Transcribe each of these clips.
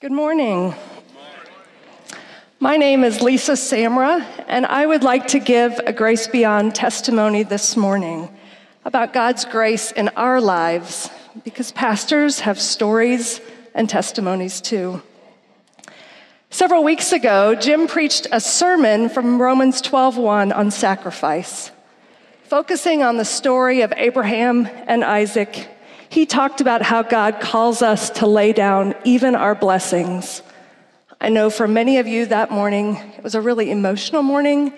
Good morning. My name is Lisa Samra, and I would like to give a Grace Beyond testimony this morning about God's grace in our lives, because pastors have stories and testimonies too. Several weeks ago, Jim preached a sermon from Romans 12:1 on sacrifice. Focusing on the story of Abraham and Isaac he talked about how God calls us to lay down even our blessings. I know for many of you that morning, it was a really emotional morning,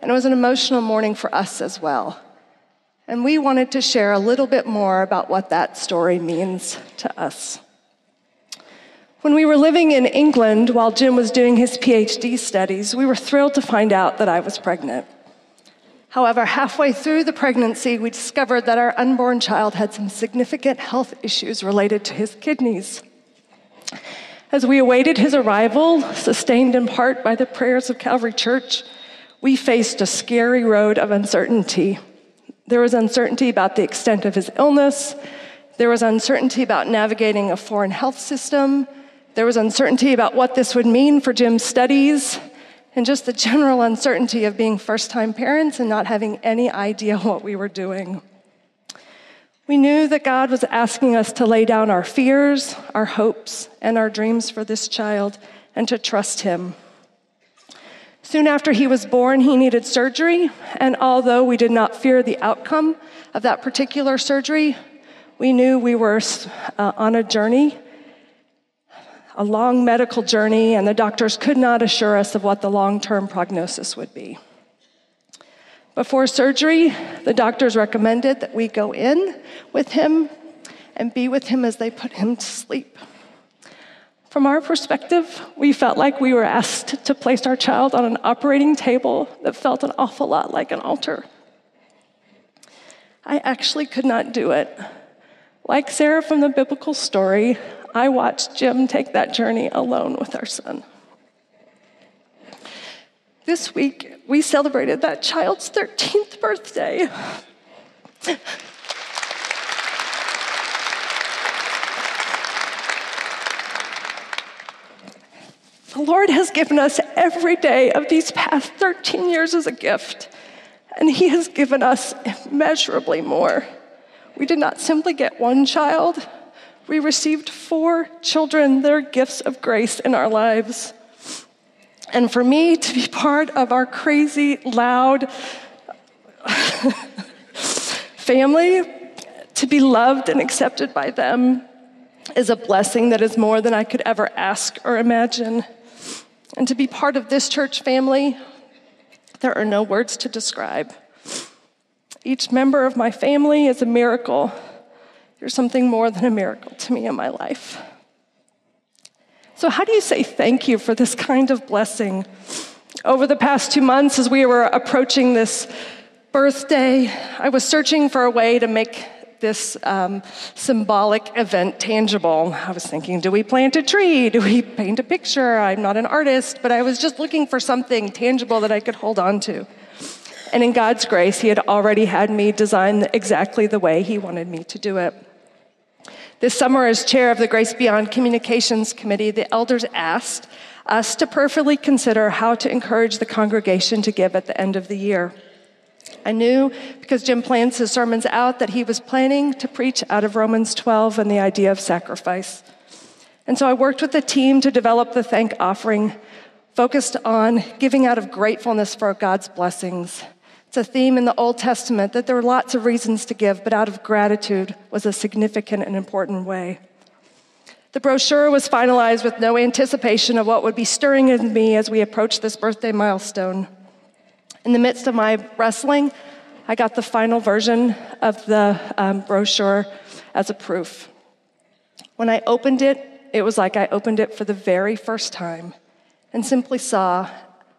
and it was an emotional morning for us as well. And we wanted to share a little bit more about what that story means to us. When we were living in England while Jim was doing his PhD studies, we were thrilled to find out that I was pregnant. However, halfway through the pregnancy, we discovered that our unborn child had some significant health issues related to his kidneys. As we awaited his arrival, sustained in part by the prayers of Calvary Church, we faced a scary road of uncertainty. There was uncertainty about the extent of his illness. There was uncertainty about navigating a foreign health system. There was uncertainty about what this would mean for Jim's studies and just the general uncertainty of being first time parents and not having any idea what we were doing. We knew that God was asking us to lay down our fears, our hopes, and our dreams for this child and to trust Him. Soon after he was born, he needed surgery, and although we did not fear the outcome of that particular surgery, we knew we were uh, on a journey a long medical journey, and the doctors could not assure us of what the long term prognosis would be. Before surgery, the doctors recommended that we go in with him and be with him as they put him to sleep. From our perspective, we felt like we were asked to place our child on an operating table that felt an awful lot like an altar. I actually could not do it. Like Sarah from the biblical story, I watched Jim take that journey alone with our son. This week, we celebrated that child's 13th birthday. The Lord has given us every day of these past 13 years as a gift, and He has given us immeasurably more. We did not simply get one child, we received four children, their gifts of grace in our lives. And for me to be part of our crazy, loud family, to be loved and accepted by them, is a blessing that is more than I could ever ask or imagine. And to be part of this church family, there are no words to describe. Each member of my family is a miracle you're something more than a miracle to me in my life. So, how do you say thank you for this kind of blessing? Over the past two months, as we were approaching this birthday, I was searching for a way to make this um, symbolic event tangible. I was thinking, do we plant a tree? Do we paint a picture? I'm not an artist, but I was just looking for something tangible that I could hold on to. And in God's grace, He had already had me design exactly the way He wanted me to do it. This summer, as chair of the Grace Beyond Communications Committee, the elders asked us to prayerfully consider how to encourage the congregation to give at the end of the year. I knew because Jim plans his sermons out that he was planning to preach out of Romans 12 and the idea of sacrifice. And so I worked with the team to develop the thank offering focused on giving out of gratefulness for God's blessings it's a theme in the Old Testament that there were lots of reasons to give, but out of gratitude was a significant and important way. The brochure was finalized with no anticipation of what would be stirring in me as we approached this birthday milestone. In the midst of my wrestling, I got the final version of the um, brochure as a proof. When I opened it, it was like I opened it for the very first time and simply saw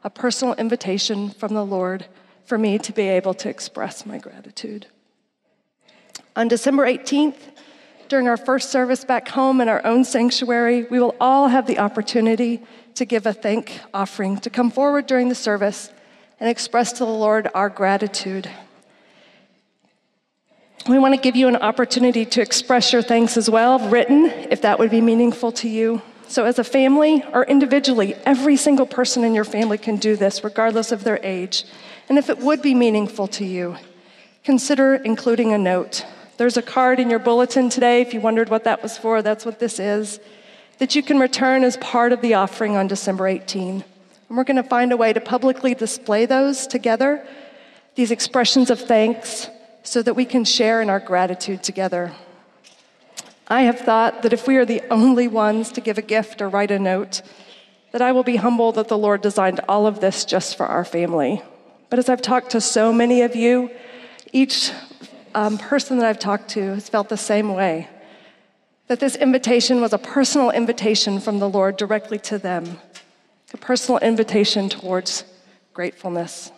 a personal invitation from the Lord for me to be able to express my gratitude. On December 18th, during our first service back home in our own sanctuary, we will all have the opportunity to give a thank offering, to come forward during the service and express to the Lord our gratitude. We want to give you an opportunity to express your thanks as well, written, if that would be meaningful to you. So, as a family or individually, every single person in your family can do this, regardless of their age. And if it would be meaningful to you, consider including a note. There's a card in your bulletin today, if you wondered what that was for, that's what this is, that you can return as part of the offering on December 18. And we're going to find a way to publicly display those together, these expressions of thanks, so that we can share in our gratitude together. I have thought that if we are the only ones to give a gift or write a note, that I will be humble that the Lord designed all of this just for our family. But as I've talked to so many of you, each um, person that I've talked to has felt the same way that this invitation was a personal invitation from the Lord directly to them, a personal invitation towards gratefulness.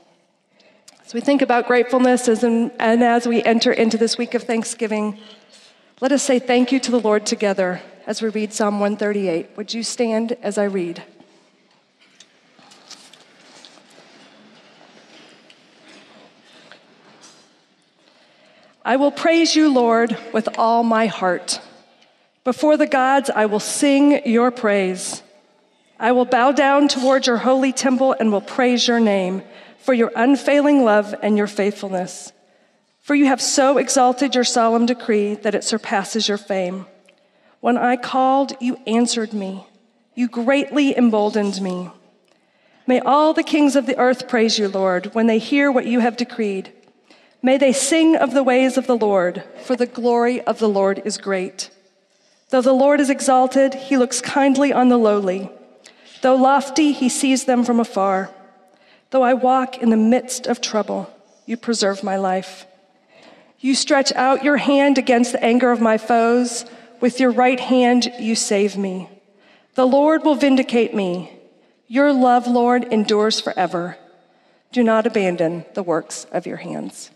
As we think about gratefulness as in, and as we enter into this week of Thanksgiving, let us say thank you to the Lord together as we read Psalm 138. Would you stand as I read? I will praise you, Lord, with all my heart. Before the gods, I will sing your praise. I will bow down toward your holy temple and will praise your name for your unfailing love and your faithfulness. For you have so exalted your solemn decree that it surpasses your fame. When I called, you answered me. You greatly emboldened me. May all the kings of the earth praise you, Lord, when they hear what you have decreed. May they sing of the ways of the Lord, for the glory of the Lord is great. Though the Lord is exalted, he looks kindly on the lowly. Though lofty, he sees them from afar. Though I walk in the midst of trouble, you preserve my life. You stretch out your hand against the anger of my foes. With your right hand, you save me. The Lord will vindicate me. Your love, Lord, endures forever. Do not abandon the works of your hands.